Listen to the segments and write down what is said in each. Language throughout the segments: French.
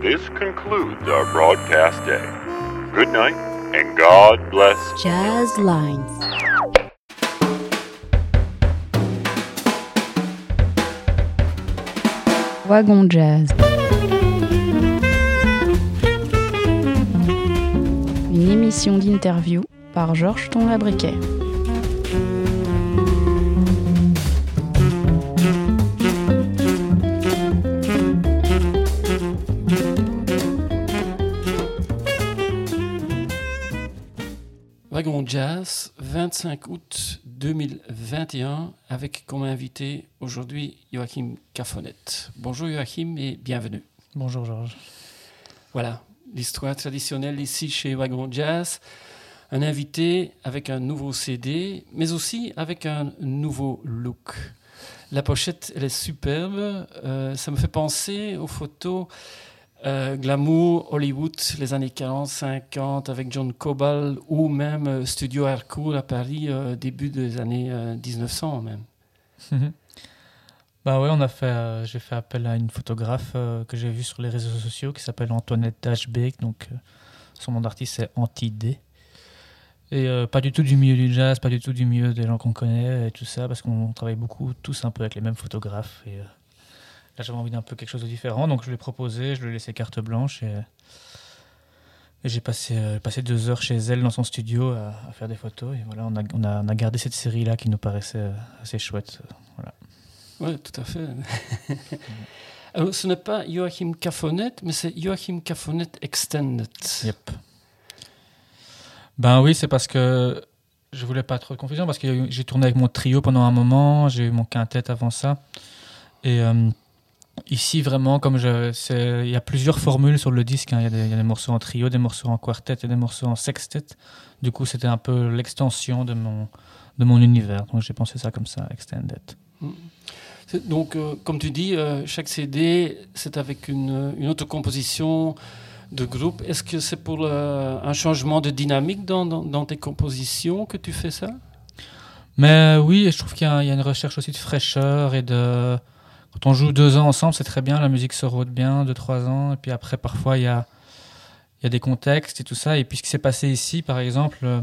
This concludes our broadcast day. Good night, and God bless. Jazz Lines. Wagon Jazz. Une émission d'interview par Georges Tonlabriquet. Jazz, 25 août 2021, avec comme invité aujourd'hui Joachim Cafonet. Bonjour Joachim et bienvenue. Bonjour Georges. Voilà, l'histoire traditionnelle ici chez Wagon Jazz. Un invité avec un nouveau CD, mais aussi avec un nouveau look. La pochette, elle est superbe. Euh, ça me fait penser aux photos euh, glamour, Hollywood, les années 40, 50, avec John Cobal, ou même euh, Studio Harcourt à Paris, euh, début des années 1900 même. bah ouais, on a fait, j'ai fait appel à une photographe que j'ai vue sur les réseaux sociaux qui s'appelle Antoinette Dashbeck, donc son nom d'artiste c'est Anti-D. Et pas du tout du milieu du jazz, pas du tout du milieu des gens qu'on connaît et tout ça, parce qu'on travaille beaucoup tous un peu avec les mêmes photographes. Là, j'avais envie d'un peu quelque chose de différent, donc je lui ai proposé, je lui ai laissé carte blanche et, j'ai passé, euh, passé deux heures chez elle dans son studio à, faire des photos. Et voilà, on a, on a, on a gardé cette série-là qui nous paraissait euh, assez chouette. Euh, voilà. Oui, tout à fait. Alors, ce n'est pas Joachim Cafonet, mais c'est Joachim Cafonet Extended. Yep. Ben oui, c'est parce que je voulais pas trop de confusion, parce que j'ai tourné avec mon trio pendant un moment, j'ai eu mon quintet avant ça. Et. Ici, vraiment, comme je, il y a plusieurs formules sur le disque. Hein. Il, y a des, morceaux en trio, des morceaux en quartet et des morceaux en sextet. Du coup, c'était un peu l'extension de mon, de mon univers. Donc, j'ai pensé ça comme ça, extended. Mm. Donc, euh, comme tu dis, euh, chaque CD, c'est avec une, une, autre composition de groupe. Est-ce que c'est pour euh, un changement de dynamique dans, dans, tes compositions que tu fais ça? Mais oui, je trouve qu'il y, y, a une recherche aussi de fraîcheur et de quand on joue deux ans ensemble, c'est très bien, la musique se rôde bien, deux, trois ans, et puis après, parfois, il y a, des contextes et tout ça. Et puis, ce qui s'est passé ici, par exemple, euh,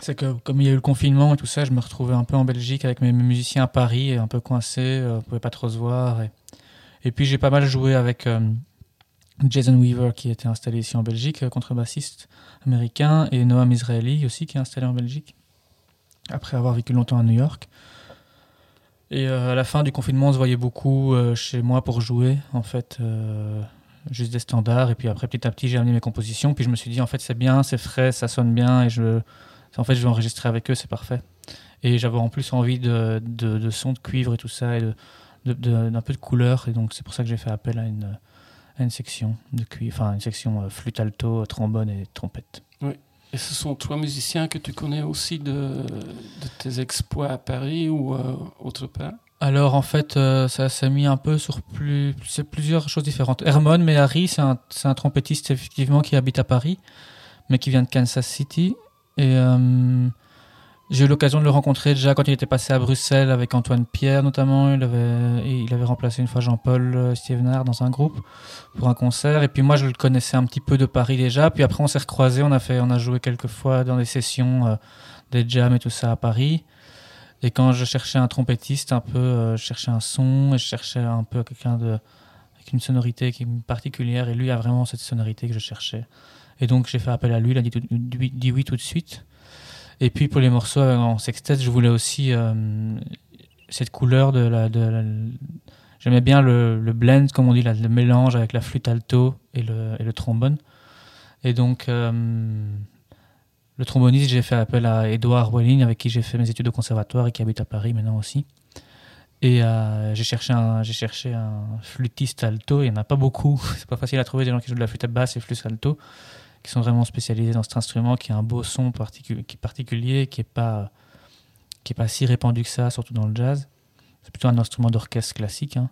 c'est que comme il y a eu le confinement et tout ça, je me retrouvais un peu en Belgique avec mes, musiciens à Paris, un peu coincé, euh, on pouvait pas trop se voir. Et, puis, j'ai pas mal joué avec euh, Jason Weaver, qui était installé ici en Belgique, contrebassiste américain, et Noam Israeli aussi, qui est installé en Belgique, après avoir vécu longtemps à New York. Et euh, à la fin du confinement, on se voyait beaucoup euh, chez moi pour jouer, en fait, euh, juste des standards. Et puis après, petit à petit, j'ai amené mes compositions. Puis je me suis dit, en fait, c'est bien, c'est frais, ça sonne bien. Et en fait, je vais enregistrer avec eux, c'est parfait. Et j'avais en plus envie de, de, de son de cuivre et tout ça, et d'un peu de couleur. Et donc, c'est pour ça que j'ai fait appel à une, à une section de cuivre, enfin, une section flûte alto, trombone et trompette. Et ce sont trois musiciens que tu connais aussi de, tes exploits à Paris ou euh, autre part? Alors en fait, euh, ça s'est mis un peu sur plus, plusieurs choses différentes. Hermon Harry, c'est un, un, trompettiste effectivement qui habite à Paris, mais qui vient de Kansas City. Et euh, j'ai eu l'occasion de le rencontrer déjà quand il était passé à Bruxelles avec Antoine Pierre notamment. Il avait, il avait remplacé une fois Jean-Paul euh, Stevenard dans un groupe pour un concert. Et puis moi je le connaissais un petit peu de Paris déjà. Puis après on s'est recroisés, on a fait, on a joué quelques fois dans des sessions, euh, des jams et tout ça à Paris. Et quand je cherchais un trompettiste, un peu, euh, je cherchais un son et je cherchais un peu quelqu'un de avec une sonorité qui particulière. Et lui a vraiment cette sonorité que je cherchais. Et donc j'ai fait appel à lui. Il a dit oui tout de suite. Et puis pour les morceaux en sextet, je voulais aussi euh, cette couleur de la. J'aimais bien le, le, blend, comme on dit, le mélange avec la flûte alto et le, trombone. Et donc, euh, le tromboniste, j'ai fait appel à Edouard Welling, avec qui j'ai fait mes études au conservatoire et qui habite à Paris maintenant aussi. Et euh, j'ai cherché, un, cherché un flûtiste alto, il n'y en a pas beaucoup. C'est pas facile à trouver des gens qui jouent de la flûte basse et flûte alto qui sont vraiment spécialisés dans cet instrument, qui a un beau son particulier, qui est particulier, qui n'est pas, est pas si répandu que ça, surtout dans le jazz. C'est plutôt un instrument d'orchestre classique. Hein.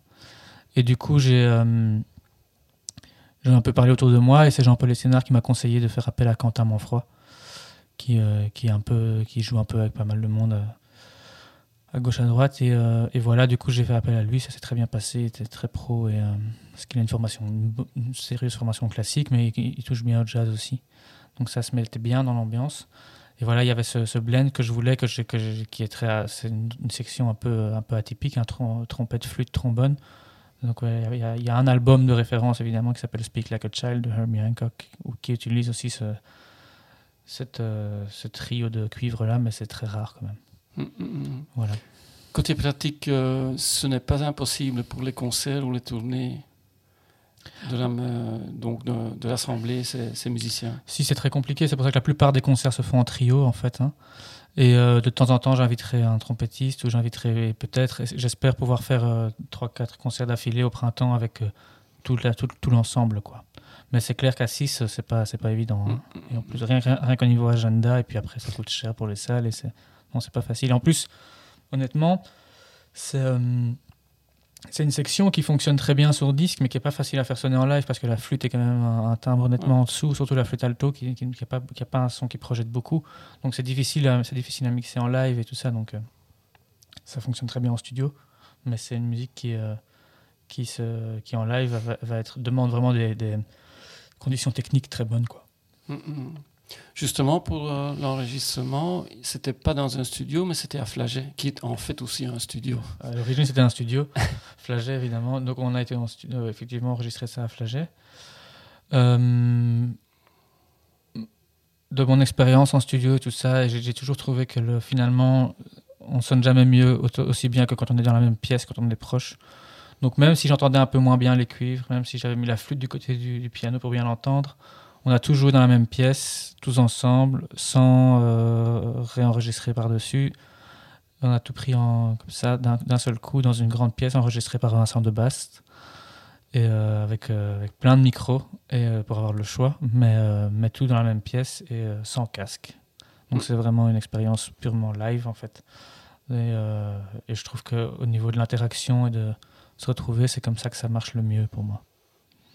Et du coup, j'ai euh, un peu parlé autour de moi, et c'est Jean-Paul Essénard qui m'a conseillé de faire appel à Quentin Monfroy, qui, euh, qui, est un peu, qui joue un peu avec pas mal de monde euh, à gauche à droite. Et, euh, et voilà, du coup, j'ai fait appel à lui. Ça s'est très bien passé. Il était très pro. Et, euh, parce qu'il a une formation, une, sérieuse formation classique, mais il, touche bien au jazz aussi. Donc ça se mettait bien dans l'ambiance. Et voilà, il y avait ce, blend que je voulais, que j'ai- que j'ai- qui est très, c'est une, section un peu, un peu atypique, un trom- trompette, flûte, trombone. Donc il y, a- un album de référence évidemment qui s'appelle Speak Like a Child de Herbie Hancock, ou qui utilise aussi ce, cette, euh, ce trio de cuivre là, mais c'est très rare quand même. Voilà. Côté pratique, euh, ce n'est pas impossible pour les concerts ou les tournées de la, euh, donc de, de rassembler ces, ces musiciens. Si c'est très compliqué, c'est pour ça que la plupart des concerts se font en trio en fait. hein. Et euh, de temps en temps, j'inviterai un trompettiste ou j'inviterai peut-être, j'espère pouvoir faire euh, trois, quatre concerts d'affilée au printemps avec euh, tout, la- tout, tout l'ensemble quoi. Mais c'est clair qu'à 6, c'est pas, c'est pas évident. hein. Mm, Et en plus, rien, rien, rien qu'au niveau agenda, et puis après, ça coûte cher pour les salles, et c'est, c'est pas facile. En plus, honnêtement, c'est, euh, une section qui fonctionne très bien sur disque, mais qui est pas facile à faire sonner en live, parce que la flûte est quand même un, timbre nettement en dessous, surtout la flûte alto, qui qui, qui pas, qui a pas un son qui projette beaucoup. Donc c'est difficile, difficile à mixer en live et tout ça, donc euh, ça fonctionne très bien en studio, mais c'est une musique qui, euh, qui, se, qui en live va, va être, demande vraiment des, des conditions techniques très bonnes, quoi. Mm, mm. Justement, pour euh, l'enregistrement, c'était pas dans un studio, mais c'était à Flaget, qui est en fait aussi un studio. À l'origine, c'était un studio, Flaget évidemment. Donc, on a été en studio, euh, effectivement enregistrer ça à Flaget. Euh, de mon expérience en studio et tout ça, j'ai toujours trouvé que le, finalement, on sonne jamais mieux aussi bien que quand on est dans la même pièce, quand on est proche. Donc, même si j'entendais un peu moins bien les cuivres, même si j'avais mis la flûte du côté du, du piano pour bien l'entendre, on a tout joué dans la même pièce, tous ensemble, sans euh, réenregistrer par-dessus. On a tout pris en, comme ça, d'un seul coup, dans une grande pièce enregistrée par Vincent de Bast, et, euh, avec, euh, avec plein de micros, et, pour avoir le choix, mais, mais tout dans la même pièce et sans casque. Donc c'est vraiment une expérience purement live, en fait. Et, et je trouve qu'au niveau de l'interaction et de se retrouver, c'est comme ça que ça marche le mieux pour moi.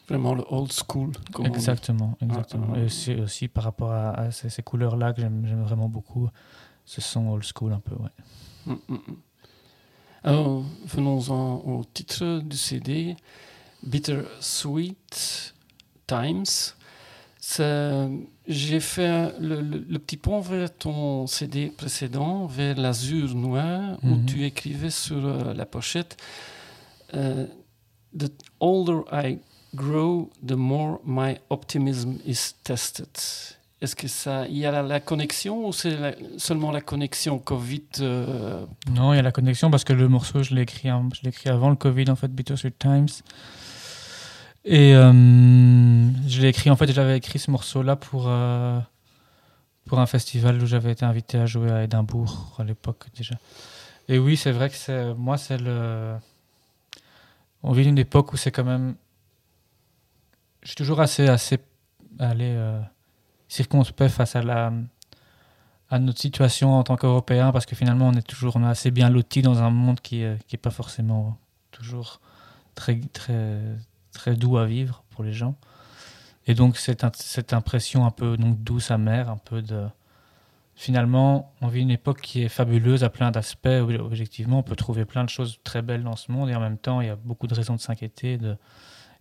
Vraiment le old school. comme. Exactement, exactement. Ah, ah, ah. Et c'est aussi par rapport à, à ces, ces couleurs-là que j'aime vraiment beaucoup. Ce son old school un peu, ouais. Mm, mm, mm. Alors, venons-en au titre du CD, Bitter Sweet Times. J'ai fait le, le- le petit pont vers ton CD précédent, vers l'azur noir, où Mhm. tu écrivais sur euh, la pochette euh, The older I grow, the more my optimism is tested. Est-ce que ça, il y a la, connexion ou c'est seulement la connexion Covid euh, Non, il y a la connexion parce que le morceau, je l'ai écrit, je écrit avant le Covid, en fait, Bittersweet Times. Et euh, je l'ai écrit, en fait, j'avais écrit ce morceau-là pour, euh, pour un festival où j'avais été invité à jouer à Édimbourg à l'époque déjà. Et oui, c'est vrai que c'est, moi, c'est le. On vit une époque où c'est quand même. Je suis toujours assez, assez allez, euh, circonspect face à la à notre situation en tant qu'Européens parce que finalement on est toujours on est assez bien lotis dans un monde qui est, qui pas forcément toujours très très très doux à vivre pour les gens. Et donc cette, cette impression un peu donc douce amère un peu de finalement on vit une époque qui est fabuleuse à plein d'aspects. Ob- objectivement on peut trouver plein de choses très belles dans ce monde et en même temps il y a beaucoup de raisons de s'inquiéter de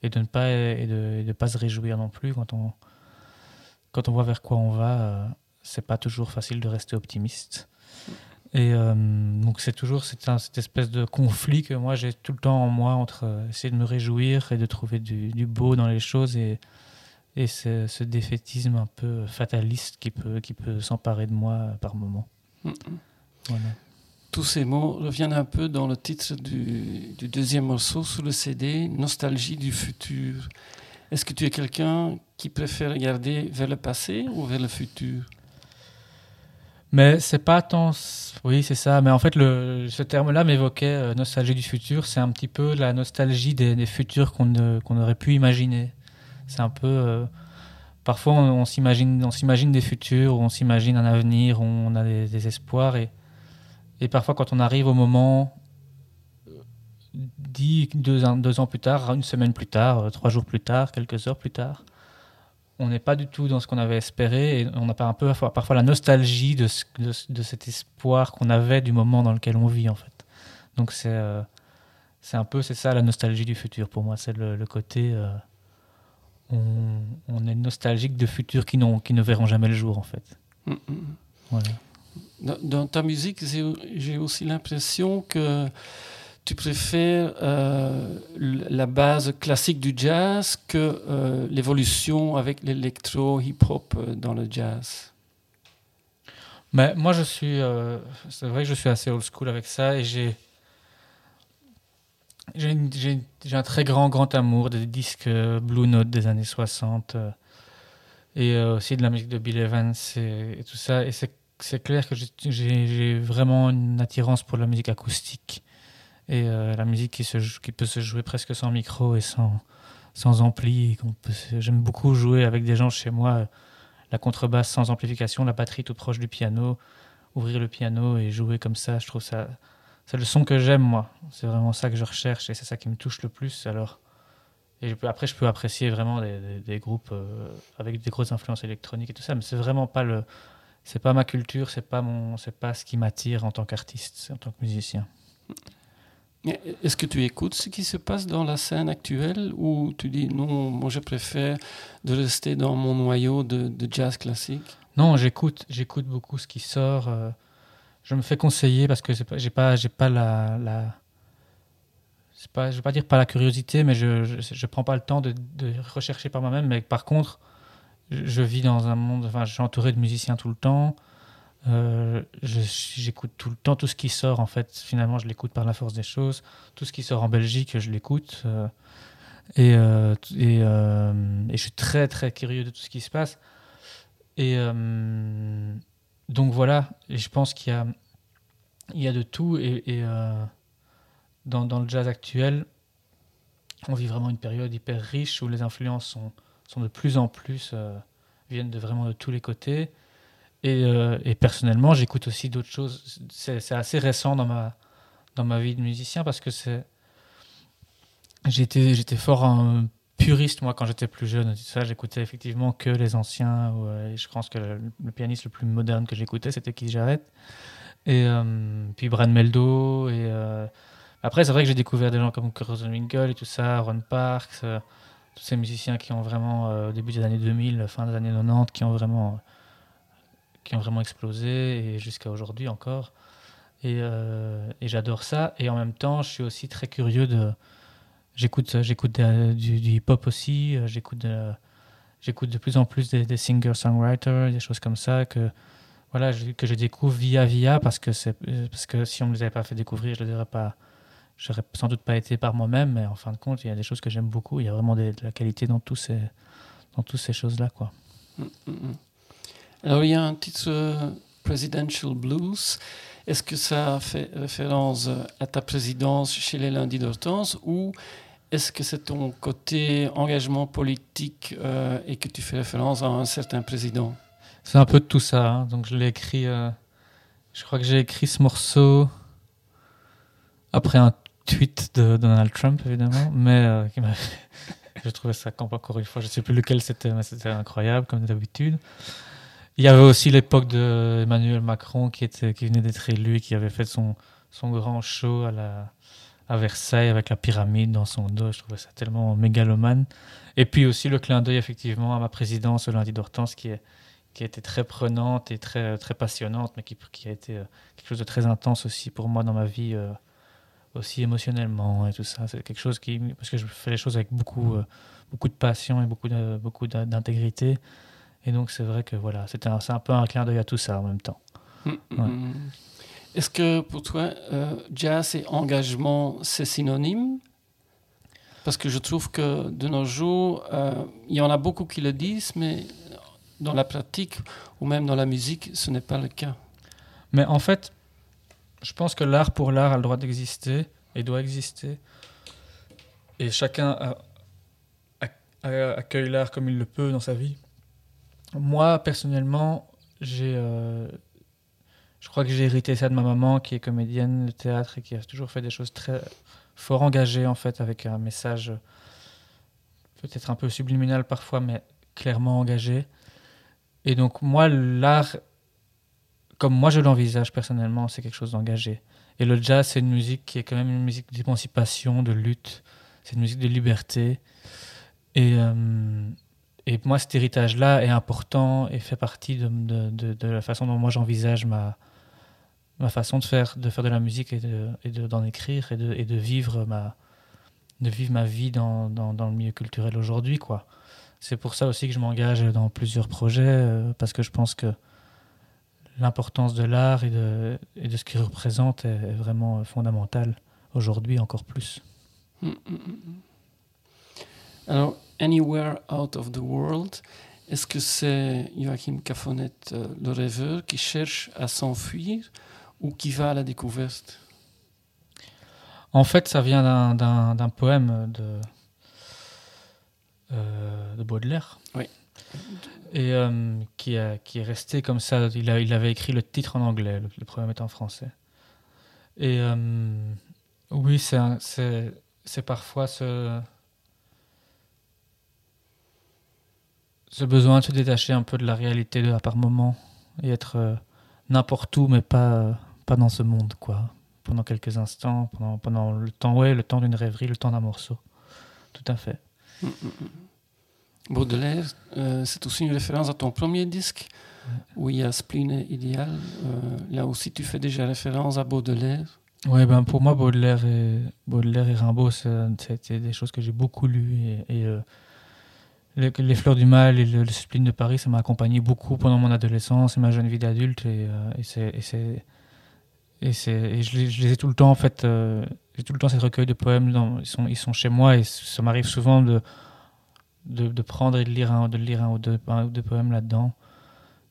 et de ne pas et de, et de pas se réjouir non plus quand on quand on voit vers quoi on va euh, c'est pas toujours facile de rester optimiste. Et euh, donc c'est toujours c'est un- cette espèce de conflit que moi j'ai tout le temps en moi entre euh, essayer de me réjouir et de trouver du, du beau dans les choses et, et ce, ce défaitisme un peu fataliste qui peut, qui peut s'emparer de moi par moments. Mm, Voilà. Tous ces mots reviennent un peu dans le titre du, deuxième morceau sur le CD, Nostalgie du futur. Est-ce que tu es quelqu'un qui préfère regarder vers le passé ou vers le futur? Mais c'est pas tant. Oui, c'est ça. Mais en fait, le, ce terme-là m'évoquait euh, nostalgie du futur. C'est un petit peu la nostalgie des, futurs qu'on aurait pu imaginer. C'est un peu. euh, parfois, on, on s'imagine des futurs, on s'imagine un avenir, on a des, des espoirs, et, et parfois, quand on arrive au moment, dix, deux, ans- deux ans plus tard, une semaine plus tard, euh, trois jours plus tard, quelques heures plus tard, on n'est pas du tout dans ce qu'on avait espéré et on a pas un peu parfois la nostalgie de, ce- de, ce- de cet espoir qu'on avait du moment dans lequel on vit en fait. Donc c'est euh, c'est un peu c'est ça la nostalgie du futur pour moi, c'est le, le côté euh, on, on est nostalgique de futurs qui, qui ne verront jamais le jour en fait. Mm, mm. Voilà. Dans, ta musique, j'ai aussi l'impression que tu préfères euh, la base classique du jazz que euh, l'évolution avec l'électro hip-hop euh, dans le jazz. Mais moi, je suis. c'est vrai que je suis assez old school avec ça et j'ai. J'ai un très grand, grand amour des disques Blue Note des années 60 euh, et aussi de la musique de Bill Evans et, et tout ça. Et c'est c'est clair que j'ai- vraiment une attirance pour la musique acoustique et euh, la musique qui, peut se jouer presque sans micro et sans, sans ampli. J'aime beaucoup jouer avec des gens chez moi. euh, la contrebasse sans amplification, la batterie tout proche du piano, ouvrir le piano et jouer comme ça, je trouve ça, c'est le son que j'aime moi. C'est vraiment ça que je recherche et c'est ça qui me touche le plus. Alors, après je peux apprécier vraiment des groupes euh, avec des grosses influences électroniques et tout ça, mais c'est vraiment pas le, c'est pas ma culture, c'est pas mon, c'est pas ce qui m'attire en tant qu'artiste, en tant que musicien. Est-ce que tu écoutes ce qui se passe dans la scène actuelle ou tu dis non, moi je préfère de rester dans mon noyau de, de jazz classique? Non, j'écoute, j'écoute beaucoup ce qui sort. euh, je me fais conseiller parce que c'est pas- j'ai pas, j'ai pas la, la c'est pas, je vais pas dire pas la curiosité, mais je, je, je prends pas le temps de, de rechercher par moi-même. Mais par contre, je, vis dans un monde, enfin, je suis entouré de musiciens tout le temps. Euh, j'écoute tout le temps tout ce qui sort. En fait, finalement, je l'écoute par la force des choses. Tout ce qui sort en Belgique, je l'écoute. euh, et, euh, et, je suis très très curieux de tout ce qui se passe. Et donc voilà, je pense qu'il y a, y a de tout. Et, dans le jazz actuel, on vit vraiment une période hyper riche où les influences sont, sont de plus en plus, euh, viennent de vraiment de tous les côtés. Et, euh, personnellement, j'écoute aussi d'autres choses. C'est assez récent dans ma, dans ma vie de musicien parce que c'est. J'étais fort un puriste, moi, quand j'étais plus jeune. Ça, j'écoutais effectivement que les anciens. je pense que le, pianiste le plus moderne que j'écoutais, c'était Keith Jarrett. Et euh, puis Brad Meldo. Et après, c'est vrai que j'ai découvert des gens comme Rosenwinkel et tout ça, Ron Parks, tous ces musiciens qui ont vraiment, euh, au début des années 2000, fin des années 90, qui ont vraiment, qui ont vraiment explosé et jusqu'à aujourd'hui encore. Et, euh, et j'adore ça. Et en même temps, je suis aussi très curieux de. J'écoute, j'écoute du, du hip-hop aussi. euh, J'écoute de, j'écoute de plus en plus des, des singers-songwriters, des choses comme ça que voilà je- que je découvre via via parce que parce que si on me les avait pas fait découvrir, je les aurais pas. J'aurais sans doute pas été par moi-même, mais en fin de compte, il y a des choses que j'aime beaucoup. Il y a vraiment des- de la qualité dans tous ces dans toutes ces choses-là, quoi. Mm, mm, mm. Alors il y a un titre euh, Presidential Blues. Est-ce que ça fait référence euh, à ta présidence chez les Lundis d'Hortense ou est-ce que c'est ton côté engagement politique euh, et que tu fais référence à un certain président? C'est un peu de tout ça. hein. Donc je l'ai écrit. euh, je crois que j'ai écrit ce morceau après un tweet de Donald Trump, évidemment. Mais euh, je trouvais ça quand encore une fois. Je sais plus lequel c'était, mais c'était incroyable comme d'habitude. Il y avait aussi l'époque de Emmanuel Macron qui venait d'être élu et qui avait fait son grand show à Versailles avec la pyramide dans son dos. Je trouvais ça tellement mégalomane. Et puis aussi le clin d'œil effectivement à ma présidence au lundi d'Hortense qui est a été très prenante et très, très passionnante, mais qui, qui a été euh, quelque chose de très intense aussi pour moi dans ma vie, euh, aussi émotionnellement et tout ça. C'est quelque chose qui. Parce que je fais les choses avec beaucoup, euh, beaucoup de passion et beaucoup de- beaucoup d'in- d'intégrité. Et donc, c'est vrai que voilà, c'était un, c'est un peu un clin d'œil à tout ça en même temps. Mm, mm, Ouais. mm. Est-ce que pour toi, euh, jazz et engagement, c'est synonyme? Parce que je trouve que de nos jours, euh, il y en a beaucoup qui le disent, mais dans la pratique ou même dans la musique, ce n'est pas le cas. Mais en fait, je pense que l'art pour l'art a le droit d'exister et doit exister. Et chacun accueille l'art comme il le peut dans sa vie. Moi, personnellement, j'ai, euh, je crois que j'ai hérité ça de ma maman qui est comédienne de théâtre et qui a toujours fait des choses très fort engagées en fait avec un message peut-être un peu subliminal parfois, mais clairement engagé. Et donc, moi, l'art, comme moi je l'envisage personnellement, c'est quelque chose d'engagé. Et le jazz, c'est une musique qui est quand même une musique d'émancipation, de lutte. C'est une musique de liberté. Et, euh, moi, cet héritage-là est important et fait partie de, la façon dont moi j'envisage ma, ma façon de faire, de faire de la musique et d'en de, écrire et de, et de, vivre ma, de vivre ma vie dans, dans, dans le milieu culturel aujourd'hui. quoi. C'est pour ça aussi que je m'engage dans plusieurs projets, euh, parce que je pense que l'importance de l'art et de, et de ce qu'il représente est, vraiment fondamentale aujourd'hui encore plus. Mm, mm, mm, Alors, Anywhere Out of the World, est-ce que c'est Joachim Cafonet, euh, le rêveur, qui cherche à s'enfuir ou qui va à la découverte? En fait, ça vient d'un poème de, euh, de Baudelaire. Oui. Et euh, qui, a, qui est resté comme ça. Il, a, il avait écrit le titre en anglais, le, poème est en français. Et oui, c'est parfois ce ce besoin de se détacher un peu de la réalité de, par moment et être euh, n'importe où, mais pas, euh, pas dans ce monde, quoi. Pendant quelques instants, pendant, pendant le temps, ouais, le temps d'une rêverie, le temps d'un morceau. Tout à fait. Baudelaire, euh, c'est aussi une référence à ton premier disque, où il y a Spleen Idéal. là aussi, tu fais déjà référence à Baudelaire. Ouais, ben pour moi, Baudelaire et, Baudelaire et Rimbaud, c'était des choses que j'ai beaucoup lues et, et les, Fleurs du Mal et le, le Spleen de Paris, ça m'a accompagné beaucoup pendant mon adolescence et ma jeune vie d'adulte. Et, euh, et c'est, et, et, je, les, ai tout le temps, en fait, euh, j'ai tout le temps ces recueils de poèmes, dans, ils, sont, ils sont chez moi et ça m'arrive souvent de, de, prendre et de lire un, de lire un, ou, deux, poèmes là-dedans.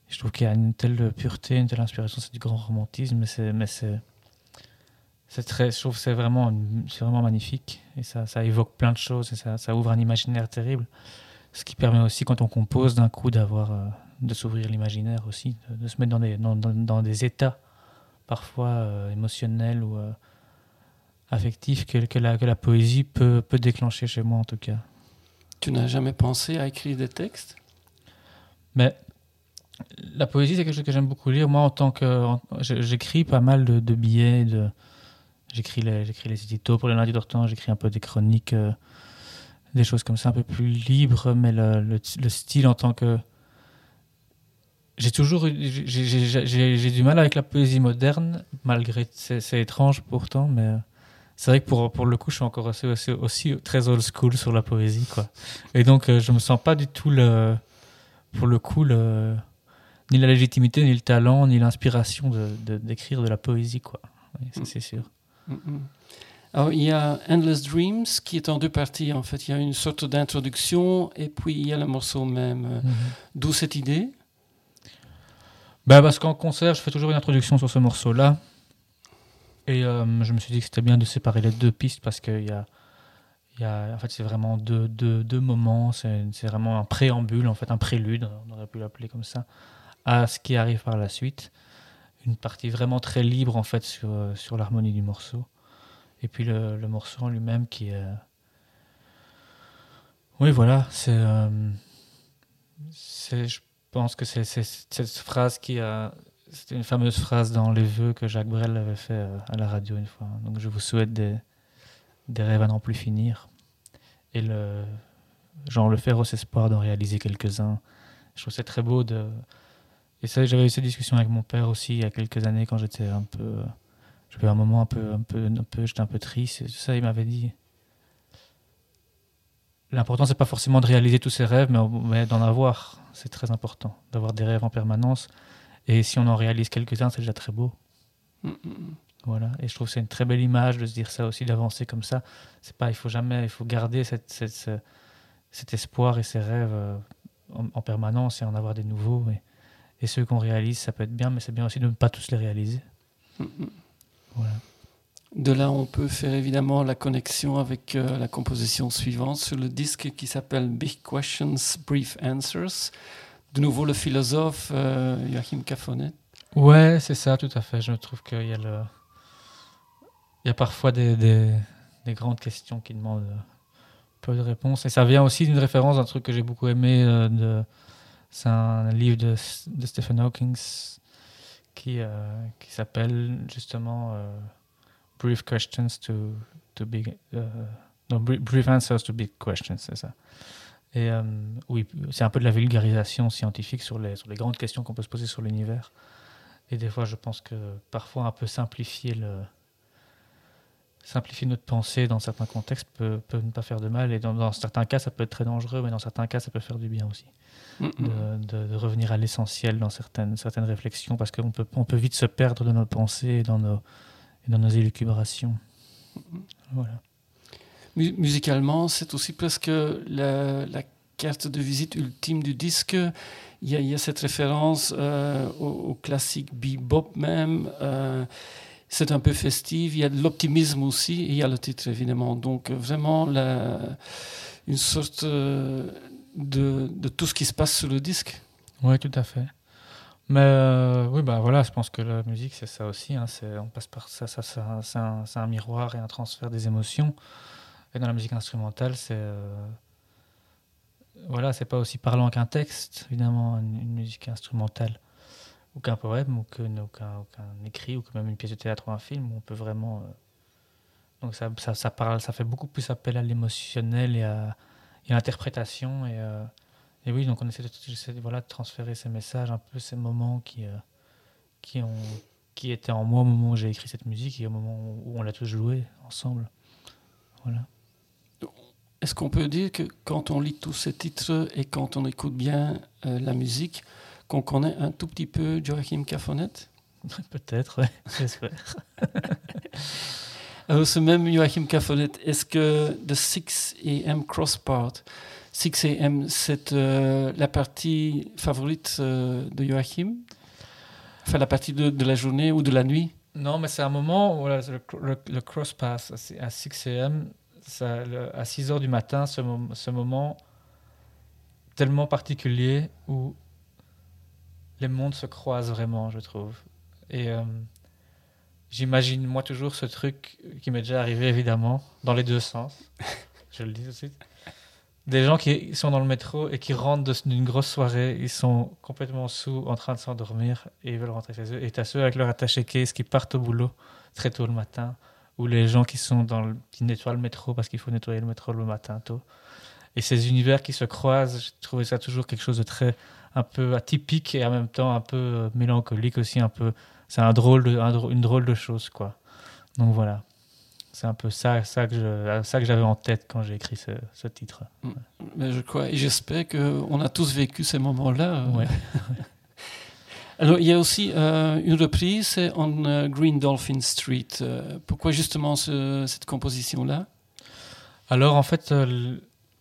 Je trouve qu'il y a une telle pureté, une telle inspiration, c'est du grand romantisme, mais c'est, c'est, très, je trouve c'est vraiment, c'est vraiment magnifique et ça, ça évoque plein de choses et ça, ça ouvre un imaginaire terrible. Ce qui permet aussi, quand on compose, d'un coup, d'avoir, euh, de s'ouvrir l'imaginaire aussi, de, se mettre dans des, dans, dans, des états parfois euh, émotionnels ou euh, affectifs que, que, la, que la poésie peut, peut déclencher chez moi, en tout cas. Tu n'as jamais pensé à écrire des textes? Mais la poésie, c'est quelque chose que j'aime beaucoup lire. Moi, en tant que. J'écris pas mal de, billets. J'écris les, j'écris les éditos pour les lundis d'Ortan, j'écris un peu des chroniques des choses comme ça un peu plus libres, mais le, le, style en tant que... J'ai toujours j'ai du mal avec la poésie moderne, malgré c'est étrange pourtant, mais c'est vrai que pour, pour le coup, je suis encore aussi, aussi, aussi, très old school sur la poésie, quoi. Et donc, euh, je me sens pas du tout le, pour le coup, le, ni la légitimité, ni le talent, ni l'inspiration de d'écrire de, la poésie, quoi. ça, mm. c'est sûr. Mm, mm. Alors, il y a Endless Dreams qui est en deux parties. En fait, il y a une sorte d'introduction et puis il y a le morceau même. Mhm. D'où cette idée? Bah Parce qu'en concert, je fais toujours une introduction sur ce morceau-là. Et euh, je me suis dit que c'était bien de séparer les deux pistes parce qu'il y a, y a, en fait, c'est vraiment deux, deux, moments. C'est, vraiment un préambule, en fait, un prélude, on aurait pu l'appeler comme ça, à ce qui arrive par la suite. Une partie vraiment très libre, en fait, sur, sur l'harmonie du morceau. Et puis le, le morceau en lui-même qui est. Oui, voilà, c'est. Euh, je pense que c'est cette phrase qui a. C'était une fameuse phrase dans les vœux que Jacques Brel avait fait euh, à la radio une fois. Donc je vous souhaite des, rêves à n'en plus finir. Et le, genre le féroce espoir d'en réaliser quelques-uns. Je trouve c'est très beau de. Et ça, j'avais eu cette discussion avec mon père aussi il y a quelques années quand j'étais un peu j'avais un moment un peu, un peu, un peu, j'étais un peu triste. Et ça, il m'avait dit. L'important, c'est pas forcément de réaliser tous ses rêves, mais, d'en avoir. C'est très important, d'avoir des rêves en permanence. Et si on en réalise quelques-uns, c'est déjà très beau. Mm, mm, mm. Voilà. Et je trouve que c'est une très belle image de se dire ça aussi, d'avancer comme ça. C'est pas, il faut jamais, il faut garder cette, cette, cet espoir et ces rêves euh, en, permanence et en avoir des nouveaux. Et, et ceux qu'on réalise, ça peut être bien, mais c'est bien aussi de ne pas tous les réaliser. De là, on peut faire évidemment la connexion avec euh, la composition suivante sur le disque qui s'appelle Big Questions, Brief Answers. De nouveau, le philosophe euh, Joachim Cafonet. Ouais, c'est ça, tout à fait. Je trouve qu'il y a. Il y a parfois des, des, grandes questions qui demandent peu de réponses. Et ça vient aussi d'une référence d'un truc que j'ai beaucoup aimé. euh, de, c'est un livre de, Stephen Hawking qui, euh, s'appelle justement euh, Brief Questions to, Big. euh, non, Bri- Brief Answers to Big Questions, c'est ça. Et euh, oui, c'est un peu de la vulgarisation scientifique sur les, sur les grandes questions qu'on peut se poser sur l'univers. Et des fois, je pense que parfois un peu simplifier le simplifier notre pensée dans certains contextes peut, peut ne pas faire de mal. Et dans, dans certains cas ça peut être très dangereux mais dans certains cas ça peut faire du bien aussi. Mm, de, de- de revenir à l'essentiel dans certaines, certaines réflexions parce qu'on peut, on peut vite se perdre dans nos pensées et dans nos, et dans nos élucubrations. Voilà Mu- Musicalement, c'est aussi presque la, carte de visite ultime du disque. Il y a, cette référence euh, au, classique bebop même. euh, c'est un peu festif. Il y a de l'optimisme aussi. Il y a le titre, évidemment. Donc, vraiment, une sorte euh, de, tout ce qui se passe sur le disque. Oui, tout à fait. Mais oui, bah voilà, je pense que la musique, c'est ça aussi. hein, on passe par ça, ça, ça c'est, un, un miroir et un transfert des émotions. Dans la musique instrumentale, c'est euh, voilà, c'est pas aussi parlant qu'un texte, évidemment, une, musique instrumentale ou qu'un poème ou, qu'un, écrit ou que même une pièce de théâtre ou un film. Où on peut vraiment euh, donc ça, ça, parle, ça fait beaucoup plus appel à l'émotionnel et à, l'interprétation et euh, et oui, donc on essaie de, voilà, de transférer ces messages, un peu ces moments qui, qui, ont, qui étaient en moi au moment où j'ai écrit cette musique et au moment où on l'a tous joué ensemble. Voilà. Est-ce qu'on peut dire que quand on lit tous ces titres et quand on écoute bien euh, la musique, qu'on connaît un tout petit peu Joachim Cafonet? Peut-être, ouais, j'espère. Alors, ce même Joachim Cafonet, est-ce que The 6 AM Crosspart, 6 AM, c'est euh, la partie favorite euh, de Joachim? Enfin, la partie de, de la journée ou de la nuit? Non, mais c'est un moment, voilà, le, le, le cross pass c'est à 6 am, ça, le- à 6 heures du matin, ce, mom- ce moment tellement particulier où les mondes se croisent vraiment, je trouve. Et euh, j'imagine, moi, toujours ce truc qui m'est déjà arrivé, évidemment, dans les deux sens. je le dis tout de suite. Des gens qui sont dans le métro et qui rentrent d'une grosse soirée, ils sont complètement sous, en train de s'endormir et ils veulent rentrer chez eux. Et t'as ceux avec leur attaché case qui partent au boulot très tôt le matin, ou les gens qui sont dans le, qui nettoient le métro parce qu'il faut nettoyer le métro le matin tôt. Et ces univers qui se croisent, j'ai trouvé ça toujours quelque chose de très un peu atypique et en même temps un peu euh, mélancolique aussi, un peu. C'est un drôle de, un drôle- une drôle de chose quoi. Donc voilà. C'est un peu ça, ça que je- ça que j'avais en tête quand j'ai écrit ce, ce titre. Mais je crois, et j'espère qu'on a tous vécu ces moments-là. Ouais. Alors, il y a aussi euh, une reprise, c'est On euh, Green Dolphin Street. Euh, pourquoi justement ce- cette composition-là? Alors en fait,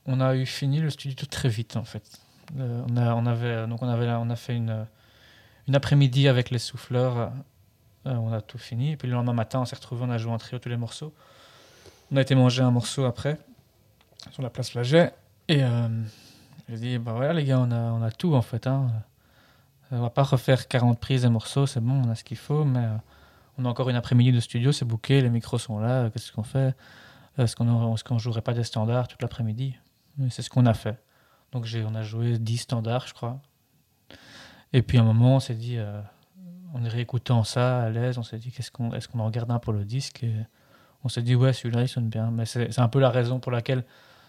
on a eu fini le studio très vite en fait. On a, on avait, donc on avait, on a fait une, une après-midi avec les souffleurs. on a tout fini. Et puis le lendemain matin, on s'est retrouvés, on a joué en trio tous les morceaux. On a été manger un morceau après sur la place Flaget. Et j'ai dit, bah voilà les gars, on a, on a tout en fait. Hein. On va pas refaire 40 prises et morceaux, c'est bon, on a ce qu'il faut. Mais euh, on a encore une après-midi de studio, c'est booké, les micros sont là. euh, Qu'est-ce qu'on fait? Est-ce qu'on qu'on jouerait pas des standards toute l'après-midi? C'est ce qu'on a fait. Donc on a joué 10 standards, je crois. Et puis à un moment, on s'est dit, euh, en réécoutant ça à l'aise, on s'est dit, est-ce qu'on en garde un pour le disque? On s'est dit, ouais, celui-là, il sonne bien. Mais c'est, un peu la raison pour laquelle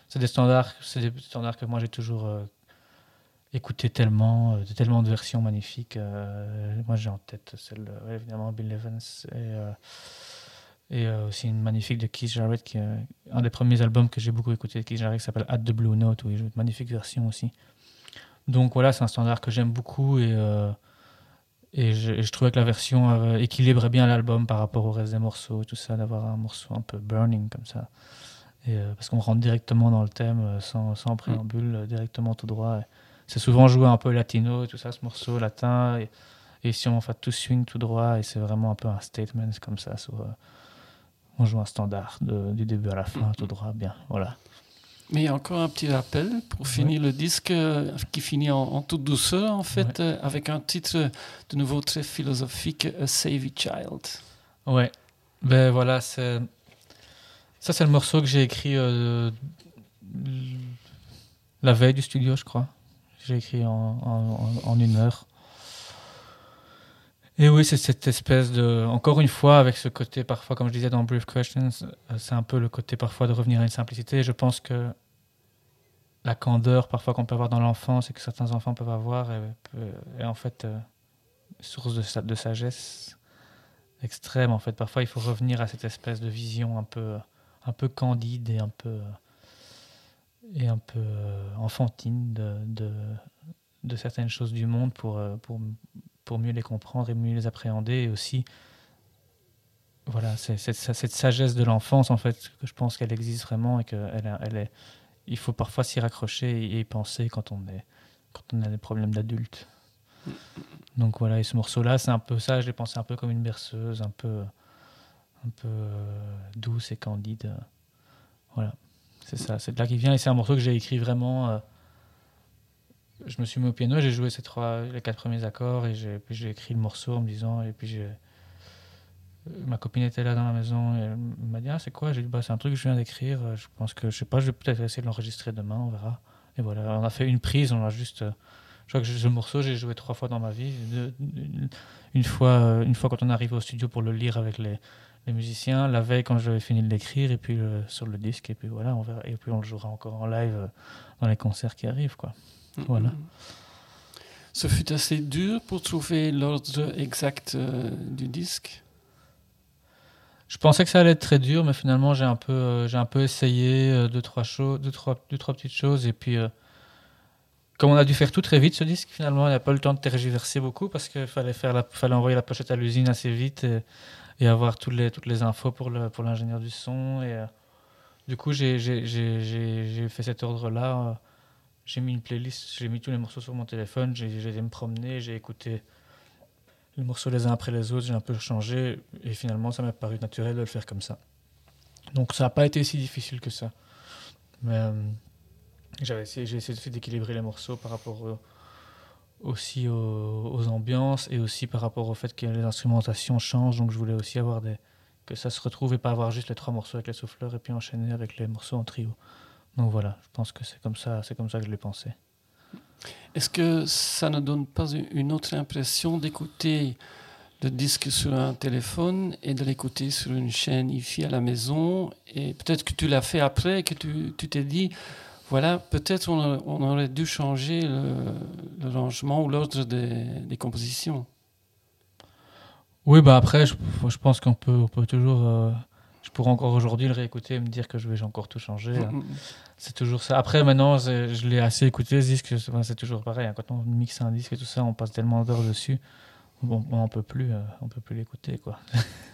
c'est des standards, c'est des standards que moi j'ai toujours euh, écouté tellement, euh, tellement de versions magnifiques. Euh, moi j'ai en tête celle, euh, évidemment, Bill Evans et. aussi une magnifique de Keith Jarrett, qui est un des premiers albums que j'ai beaucoup écouté de Keith Jarrett, qui s'appelle At the Blue Note, où une magnifique version aussi. Donc voilà, c'est un standard que j'aime beaucoup et, et, je, trouvais que la version euh, équilibrait bien l'album par rapport au reste des morceaux et tout ça, d'avoir un morceau un peu burning comme ça. Parce qu'on rentre directement dans le thème sans, sans préambule, directement tout droit. C'est souvent joué un peu latino et tout ça, ce morceau latin. Et, et si on fait tout swing tout droit, et c'est vraiment un peu un statement comme ça sur. euh, on joue un standard de- du début à la fin, tout droit, bien. Voilà. Mais il y a encore un petit rappel pour finir le disque euh, qui finit en, en toute douceur, en fait, euh, avec un titre de nouveau très philosophique, A Savvy Child. Ouais. Ben voilà, c'est. Ça, c'est le morceau que j'ai écrit la veille du studio, je crois. J'ai écrit en, en, une heure. Et oui, c'est cette espèce de. Encore une fois, avec ce côté, parfois, comme je disais dans Brief Questions, euh, c'est un peu le côté parfois de revenir à une simplicité. Je pense que la candeur, parfois, qu'on peut avoir dans l'enfance et que certains enfants peuvent avoir, est, en fait euh, source de, de, sagesse extrême. En fait, parfois, il faut revenir à cette espèce de vision un peu, un peu candide et un peu et un peu euh, enfantine de, de, certaines choses du monde pour, pour, pour mieux les comprendre et mieux les appréhender. Et aussi voilà c'est cette, cette, sagesse de l'enfance en fait que je pense qu'elle existe vraiment et qu'elle elle est il faut parfois s'y raccrocher et y penser quand on est quand on a des problèmes d'adulte. Donc voilà et ce morceau là c'est un peu ça je l'ai pensé un peu comme une berceuse un peu un peu euh, douce et candide. Voilà c'est ça c'est de là qui vient et c'est un morceau que j'ai écrit vraiment euh, je me suis mis au piano, j'ai joué ces trois, les quatre premiers accords et puis j'ai écrit le morceau en me disant et puis euh, ma copine était là dans la maison et elle m'a dit ah c'est quoi? J'ai dit bah c'est un truc que je viens d'écrire je pense que je sais pas je vais peut-être essayer de l'enregistrer demain on verra. Et voilà on a fait une prise on a juste euh, je crois que ce morceau j'ai joué trois fois dans ma vie une fois euh, une fois quand on arrive au studio pour le lire avec les, les musiciens la veille quand j'avais fini de l'écrire et puis sur le disque et puis voilà on verra et puis on le jouera encore en live dans les concerts qui arrivent quoi voilà. Ce fut assez dur pour trouver l'ordre exact euh, du disque? Je pensais que ça allait être très dur, mais finalement j'ai un peu, euh, j'ai un peu essayé euh, deux, trois choses, deux, trois, deux, trois petites choses. Et puis, comme on a dû faire tout très vite ce disque, finalement, il n'y a pas eu le temps de tergiverser beaucoup parce qu'il fallait, faire la, fallait envoyer la pochette à l'usine assez vite et, et, avoir toutes les, toutes les infos pour, le, pour l'ingénieur du son. Et, du coup, j'ai, j'ai, j'ai fait cet ordre-là j'ai mis une playlist, j'ai mis tous les morceaux sur mon téléphone, j'ai été me promener, j'ai écouté les morceaux les uns après les autres, j'ai un peu changé, et finalement ça m'a paru naturel de le faire comme ça. Donc ça n'a pas été si difficile que ça. Mais euh, j'avais essayé, j'ai essayé d'équilibrer les morceaux par rapport aussi aux, ambiances et aussi par rapport au fait que les instrumentations changent, donc je voulais aussi avoir des que ça se retrouve et pas avoir juste les trois morceaux avec les souffleurs et puis enchaîner avec les morceaux en trio. Donc voilà, je pense que c'est comme ça, c'est comme ça que je l'ai pensé. Est-ce que ça ne donne pas une autre impression d'écouter le disque sur un téléphone et de l'écouter sur une chaîne IFI à la maison? Et peut-être que tu l'as fait après, que tu t'es dit, voilà, peut-être on, on, aurait dû changer le, le rangement ou l'ordre des, des, compositions. Oui, bah après, je, je pense qu'on peut, on peut toujours... Euh, je pourrais encore aujourd'hui le réécouter et me dire que je vais encore tout changer. Mm, mm, mm. C'est toujours ça. Après, maintenant, je l'ai assez écouté, ce disque. c'est toujours pareil. Hein. Quand on mixe un disque et tout ça, on passe tellement d'heures dessus. Bon, on peut plus, euh, on peut plus l'écouter, quoi.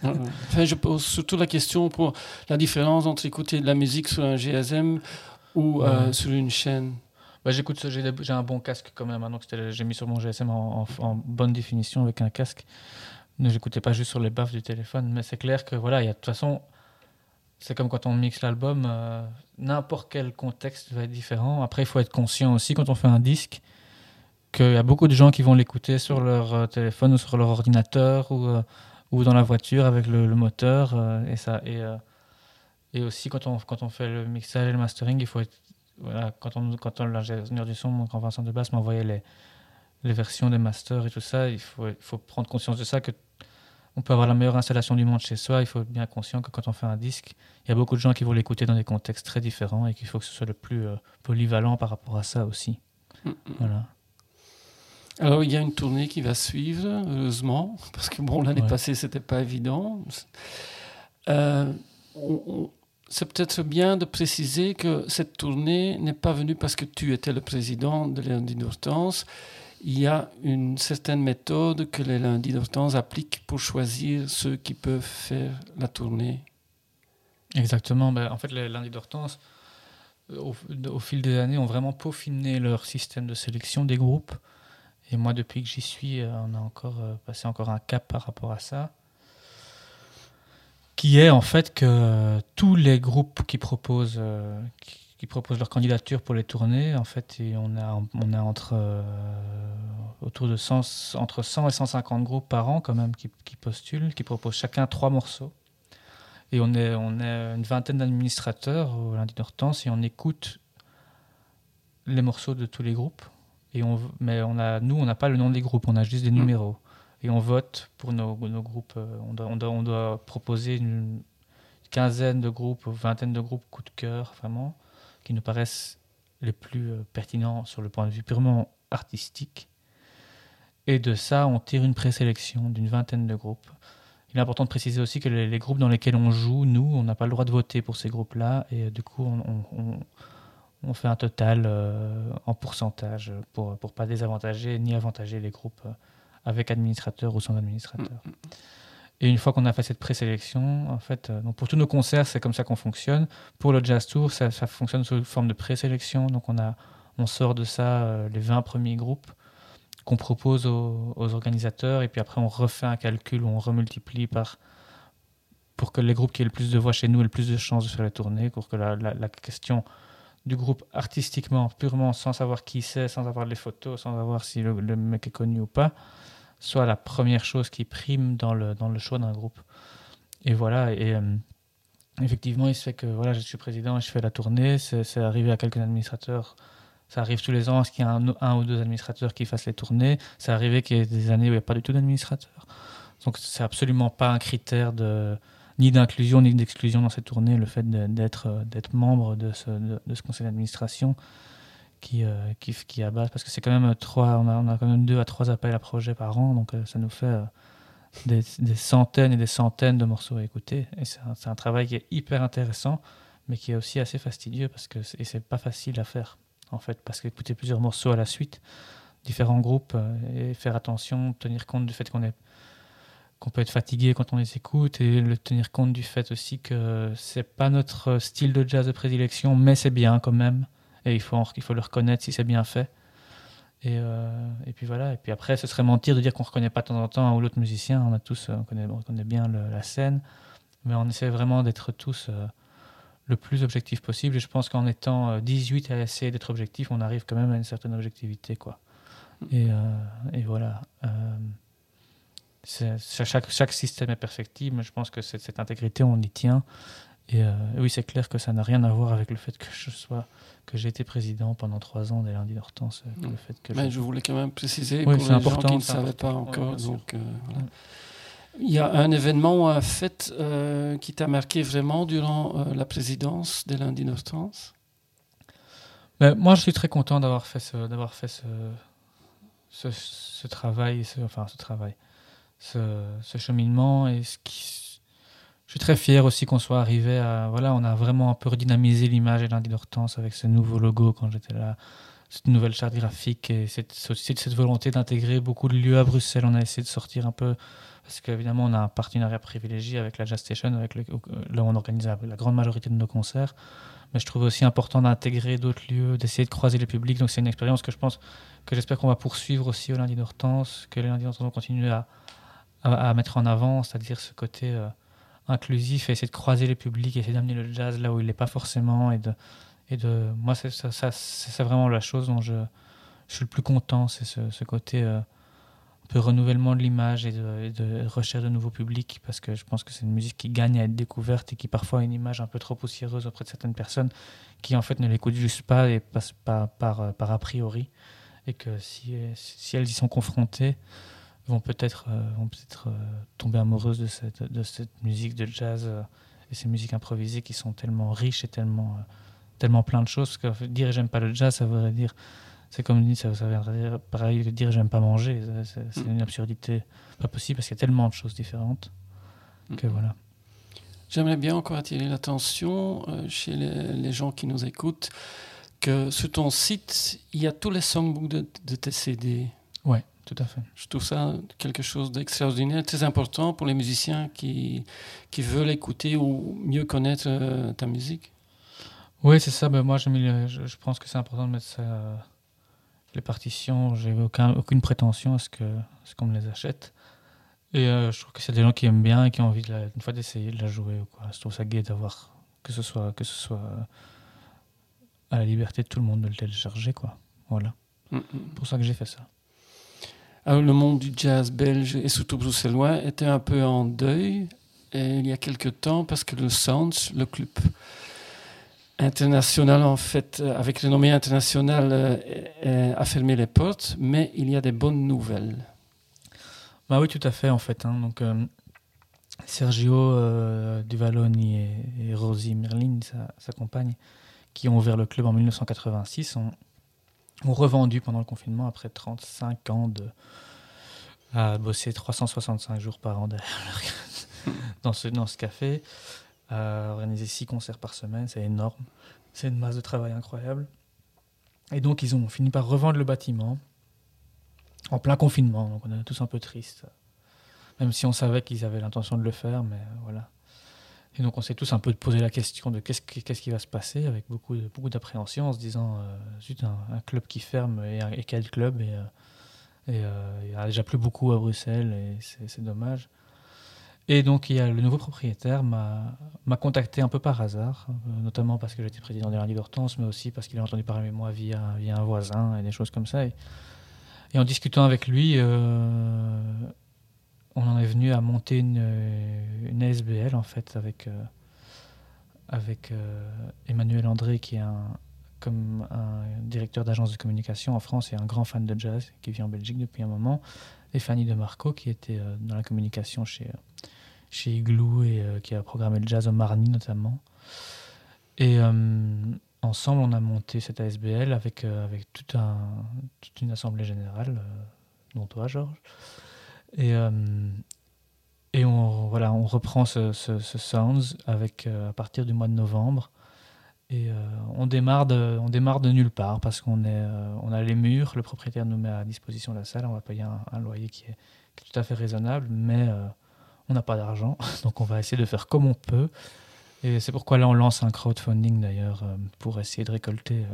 enfin, je pose surtout la question pour la différence entre écouter de la musique sur un GSM ou euh, sur une chaîne. Bah, j'écoute, j'ai un bon casque quand même. Hein, j'ai mis sur mon GSM en, en, bonne définition avec un casque. Ne j'écoutais pas juste sur les baffes du téléphone, mais c'est clair que voilà, il y a de toute façon c'est comme quand on mixe l'album, euh, n'importe quel contexte va être différent. Après, il faut être conscient aussi quand on fait un disque qu'il y a beaucoup de gens qui vont l'écouter sur leur euh, téléphone ou sur leur ordinateur ou, euh, ou dans la voiture avec le, moteur. et, ça, et, et aussi, quand on, quand on fait le mixage et le mastering, il faut être. Voilà, quand on, quand on, l'ingénieur du son, quand Vincent de basse m'envoyait les, les versions des masters et tout ça, il faut, il faut prendre conscience de ça, que on peut avoir la meilleure installation du monde chez soi. Il faut être bien conscient que quand on fait un disque, il y a beaucoup de gens qui vont l'écouter dans des contextes très différents et qu'il faut que ce soit le plus euh, polyvalent par rapport à ça aussi. Mm, mm. Voilà. Alors, il y a une tournée qui va suivre, heureusement, parce que bon, l'année passée, c'était pas évident. Euh, c'est peut-être bien de préciser que cette tournée n'est pas venue parce que tu étais le président de lundi d'Hortense il y a une certaine méthode que les lundis d'Hortense appliquent pour choisir ceux qui peuvent faire la tournée. Exactement. Ben, en fait, les lundis d'Hortense, au, au, fil des années, ont vraiment peaufiné leur système de sélection des groupes. Et moi, depuis que j'y suis, euh, on a encore euh, passé encore un cap par rapport à ça. Qui est en fait que tous les groupes qui proposent, euh, qui proposent leur candidature pour les tournées. En fait, et on a, on a entre, euh, autour de 100, entre 100 et 150 groupes par an quand même qui, qui, postulent, qui proposent chacun trois morceaux. Et on est, on est une vingtaine d'administrateurs au lundi d'Hortense et on écoute les morceaux de tous les groupes. Et on, mais on a, nous, on n'a pas le nom des groupes, on a juste des Mm. numéros. Et on vote pour nos, groupes. euh, On doit, proposer une quinzaine de groupes, vingtaine de groupes coup de cœur, vraiment, qui nous paraissent les plus euh, pertinents sur le point de vue purement artistique. Et de ça, on tire une présélection d'une vingtaine de groupes. Il est important de préciser aussi que les, groupes dans lesquels on joue, nous, on n'a pas le droit de voter pour ces groupes-là. Et euh, du coup, on, fait un total en pourcentage pour ne pas désavantager ni avantager les groupes avec administrateur ou sans administrateur. Et une fois qu'on a fait cette présélection, en fait, euh, donc pour tous nos concerts, c'est comme ça qu'on fonctionne. Pour le Jazz Tour, ça, ça fonctionne sous forme de présélection. Donc on, a, on sort de ça euh, les 20 premiers groupes qu'on propose aux, aux organisateurs. Et puis après, on refait un calcul où on remultiplie par pour que les groupes qui aient le plus de voix chez nous aient le plus de chances de faire les tournées, pour que la, la- la question du groupe artistiquement, purement, sans savoir qui c'est, sans avoir les photos, sans savoir si le, le mec est connu ou pas, soit la première chose qui prime dans le, dans le choix d'un groupe. Et voilà, et euh, effectivement, il se fait que voilà, je suis président et je fais la tournée, c'est arrivé à quelques administrateurs. Ça arrive tous les ans, à ce qu'il y a un, ou deux administrateurs qui fassent les tournées? C'est arrivé qu'il y ait des années où il n'y a pas du tout d'administrateurs. Donc c'est absolument pas un critère de, ni d'inclusion ni d'exclusion dans cette tournée, le fait euh, d'être membre de ce, de ce conseil d'administration qui, euh, qui, parce que c'est quand même trois, on a, on a quand même deux à trois appels à projets par an, donc euh, ça nous fait euh, des, centaines et des centaines de morceaux à écouter. Et c'est un, travail qui est hyper intéressant, mais qui est aussi assez fastidieux, parce que c'est- pas facile à faire, en fait, parce qu'écouter plusieurs morceaux à la suite, différents groupes, euh, et faire attention, tenir compte du fait qu'on est qu'on peut être fatigué quand on les écoute et le tenir compte du fait aussi que c'est pas notre style de jazz de prédilection, mais c'est bien quand même. Et il faut, il faut le reconnaître si c'est bien fait. Et, euh, et puis voilà. Et puis après, ce serait mentir de dire qu'on reconnaît pas de temps en temps un ou l'autre musicien. On a tous, euh, on connaît, on connaît bien le- la scène, mais on essaie vraiment d'être tous euh, le plus objectif possible. Et je pense qu'en étant euh, 18 à essayer d'être objectif, on arrive quand même à une certaine objectivité, quoi. Et, euh, et voilà. Chaque, chaque système est perfectible, mais je pense que cette, cette intégrité, on y tient. Et euh, oui, c'est clair que ça n'a rien à voir avec le fait que je sois, que j'ai été président pendant trois ans des lundis d'Hortense. euh. Le fait que Mais je- je voulais quand même préciser Oui, pour les gens qui ne savaient pas important. encore. Bien sûr. donc, euh, voilà. Il y a un événement ou un fait euh, qui t'a marqué vraiment durant euh, la présidence des lundis d'Hortense? Mais moi, je suis très content d'avoir fait ce, d'avoir fait ce, ce, ce travail, ce- enfin ce travail, ce, ce cheminement. Et ce qui, je suis très fier aussi qu'on soit arrivé à, voilà, on a vraiment un peu redynamisé l'image et d'Hortense avec ce nouveau logo quand j'étais là, cette nouvelle charte graphique et cette, volonté d'intégrer beaucoup de lieux à Bruxelles. On a essayé de sortir un peu, parce qu'évidemment, on a un partenariat privilégié avec la Jazz Station, avec le, là où on organise la, grande majorité de nos concerts. Mais je trouve aussi important d'intégrer d'autres lieux, d'essayer de croiser le public. Donc c'est une expérience que je pense, que j'espère qu'on va poursuivre aussi au lundi d'Hortense, que les lundis d'Hortense vont continuer à, à, à mettre en avant, c'est-à-dire ce côté euh, inclusif et essayer de croiser les publics, essayer d'amener le jazz là où il n'est pas forcément. Et de, et de, moi, c'est ça, vraiment la chose dont je, je suis le plus content, c'est ce, côté euh, un peu renouvellement de l'image et de, recherche de nouveaux publics, parce que je pense que c'est une musique qui gagne à être découverte et qui parfois a une image un peu trop poussiéreuse auprès de certaines personnes qui en fait ne l'écoutent juste pas et passent pas par, par, par a priori, et que si, si elles y sont confrontées, vont peut-être euh, vont peut-être euh, tomber amoureuses de cette, de cette musique de jazz euh, et ces musiques improvisées qui sont tellement riches et tellement, tellement plein de choses. Que dire j'aime pas le jazz, ça voudrait dire, c'est comme dit, ça, ça viendrait dire pareil que dire j'aime pas manger. C'est, c'est une absurdité pas possible parce qu'il y a tellement de choses différentes que voilà. J'aimerais bien encore attirer l'attention euh, chez les, les, gens qui nous écoutent que sur ton site, il y a tous les songbooks de, de tes CD. Ouais, tout à fait. Je trouve ça quelque chose d'extraordinaire, très important pour les musiciens qui, qui veulent écouter ou mieux connaître euh, ta musique. Oui, c'est ça. Ben, moi, mis le, je, je, pense que c'est important de mettre ça, euh, les partitions. J'ai aucun, aucune prétention à ce qu'on ce qu me les achète. Et euh, je trouve que c'est des gens qui aiment bien et qui ont envie, de la, une fois, d'essayer de la jouer. Ou quoi. Je trouve ça gai d'avoir que ce soit, que ce soit à la liberté de tout le monde de le télécharger. Quoi. Voilà. Mm. C'est pour ça que j'ai fait ça. Alors, le monde du jazz belge et surtout bruxellois était un peu en deuil il y a quelques temps parce que le Sounds, le club international, en fait, euh, avec renommée internationale, euh, euh, a fermé les portes, mais il y a des bonnes nouvelles. Bah oui, tout à fait, en fait. hein. Donc, euh, Sergio euh, Duvaloni et, et Rosie Merlin, sa, sa compagne, qui ont ouvert le club en 1986, ont, ont revendu pendant le confinement après 35 ans de à bosser 365 jours par an dans, ce, dans ce café, à organiser 6 concerts par semaine, c'est énorme. C'est une masse de travail incroyable. Et donc, ils ont fini par revendre le bâtiment en plein confinement. Donc, on est tous un peu tristes. Même si on savait qu'ils avaient l'intention de le faire, mais euh, voilà. Et donc, on s'est tous un peu posé la question de qu'est-ce qui, qu'est-ce qui va se passer avec beaucoup, beaucoup d'appréhension en se disant euh, zut, un, club qui ferme et, quel club et, euh, euh, il n'y a déjà plus beaucoup à Bruxelles et c'est dommage. Et donc, il y a le nouveau propriétaire m'a contacté un peu par hasard, euh, notamment parce que j'étais président de la Ligue d'Hortense, mais aussi parce qu'il a entendu parler de moi via, via un voisin et des choses comme ça. Et, en discutant avec lui, on en est venu à monter une, euh, ASBL en fait avec, euh, euh, Emmanuel André qui est un, comme directeur d'agence de communication en France et un grand fan de jazz qui vit en Belgique depuis un moment, et Fanny De Marco qui était dans la communication chez, chez Igloo et qui a programmé le jazz au Marny notamment. Et ensemble, on a monté cette ASBL avec, toute une assemblée générale, dont toi, Georges. Et, euh, et on, voilà, on reprend ce, ce- Sounds avec, euh, à partir du mois de novembre. Et euh, on, démarre de, on démarre de nulle part parce qu'on a les murs, le propriétaire nous met à disposition la salle, on va payer un, loyer qui est, tout à fait raisonnable, mais on n'a pas d'argent, donc on va essayer de faire comme on peut. Et c'est pourquoi là on lance un crowdfunding d'ailleurs pour essayer de récolter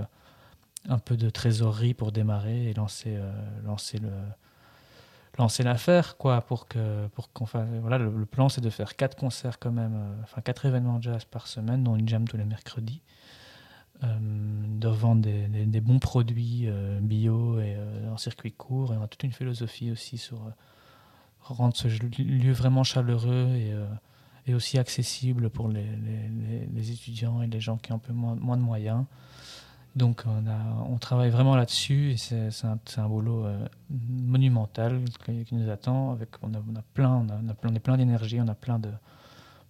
un peu de trésorerie pour démarrer et lancer, lancer le lancer l'affaire quoi pour que voilà le, plan c'est de faire quatre concerts quand même euh, enfin quatre événements de jazz par semaine dont une jam tous les mercredis euh, de vendre des, bons produits euh, bio et en circuit court et on a toute une philosophie aussi sur rendre ce lieu vraiment chaleureux et aussi accessible pour les, étudiants et les gens qui ont un peu moins de moyens. Donc on, a, on travaille vraiment là-dessus et c'est un, un boulot euh, monumental qui, qui nous attend. Avec, on, a, on a plein, on, a, est plein d'énergie, on a plein de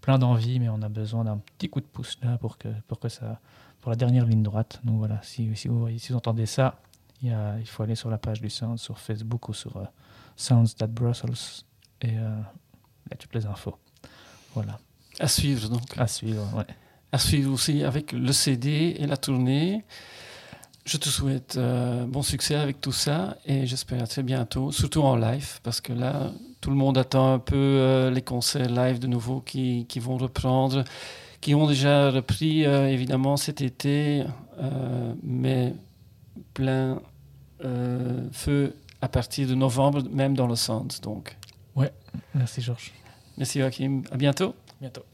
plein d'envie, mais on a besoin d'un petit coup de pouce là pour que pour que ça pour la dernière ligne droite. Donc voilà, si, si vous si vous entendez ça, il, y a, il faut aller sur la page du Sound sur Facebook ou sur euh, Sounds That Brussels et euh, il y a toutes les infos. Voilà, À suivre donc. à suivre. Ouais. À suivre aussi avec le CD et la tournée. Je te souhaite euh, bon succès avec tout ça et j'espère à très bientôt, surtout en live, parce que là, tout le monde attend un peu euh, les concerts live de nouveau qui, qui vont reprendre, qui ont déjà repris euh, évidemment cet été, mais plein feu à partir de novembre, même dans le centre. Donc, Merci Georges. merci Joachim, à bientôt. Bientôt.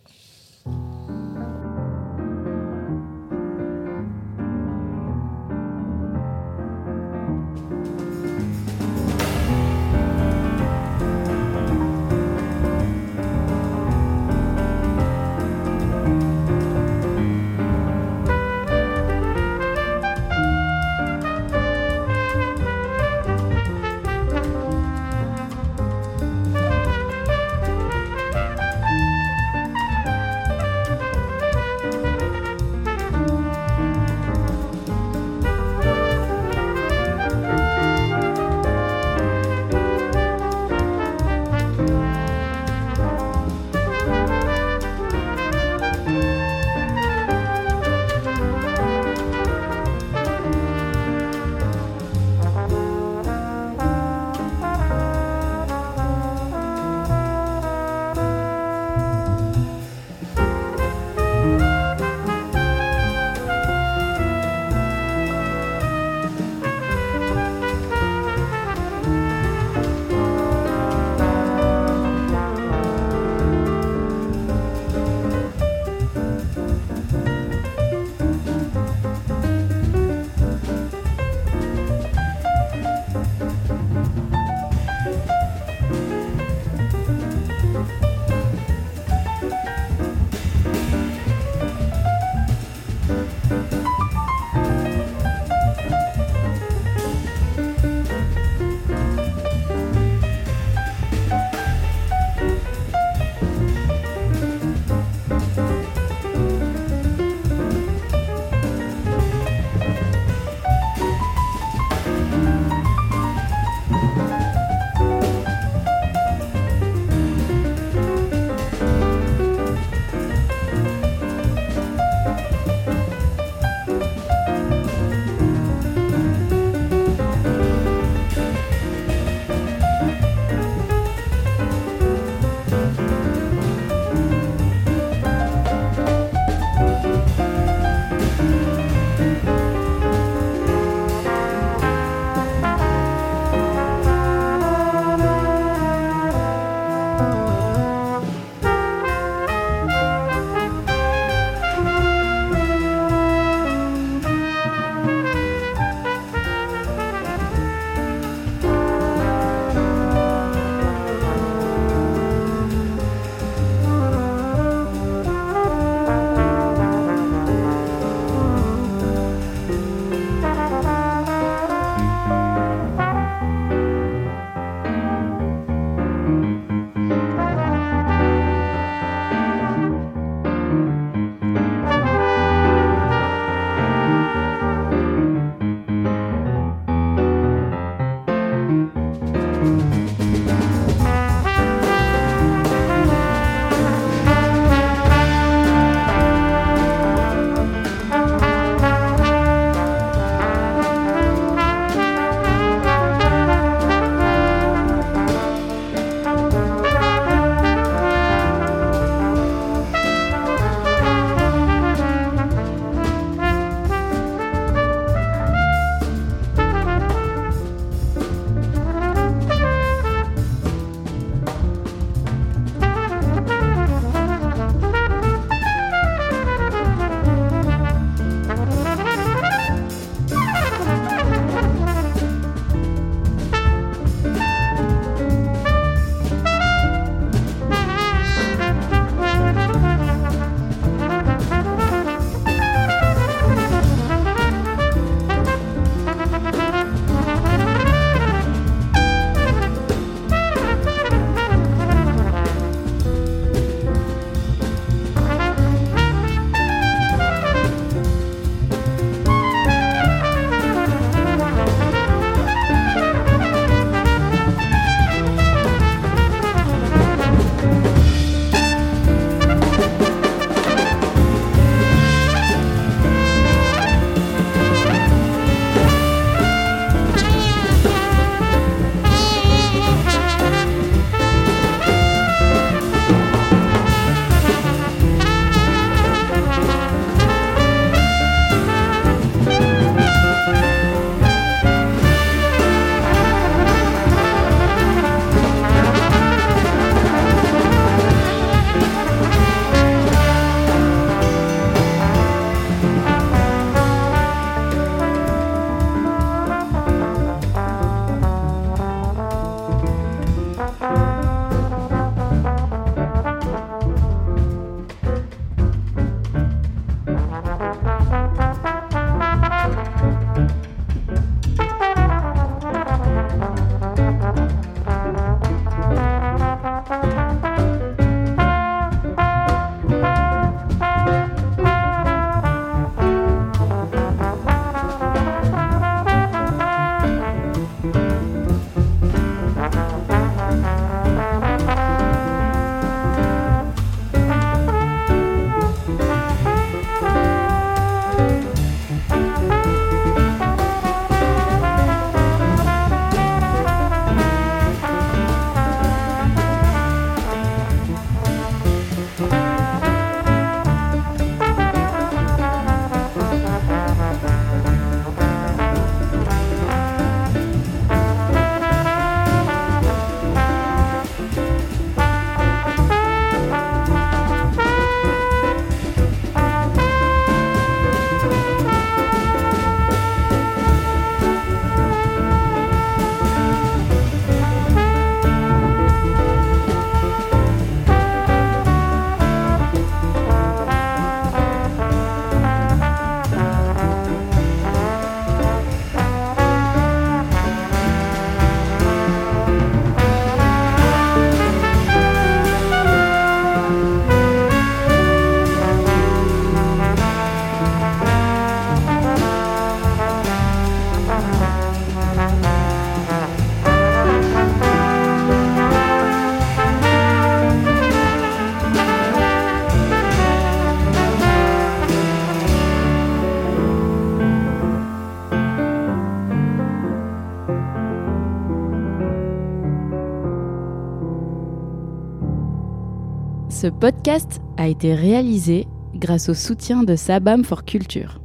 Ce podcast a été réalisé grâce au soutien de Sabam for Culture.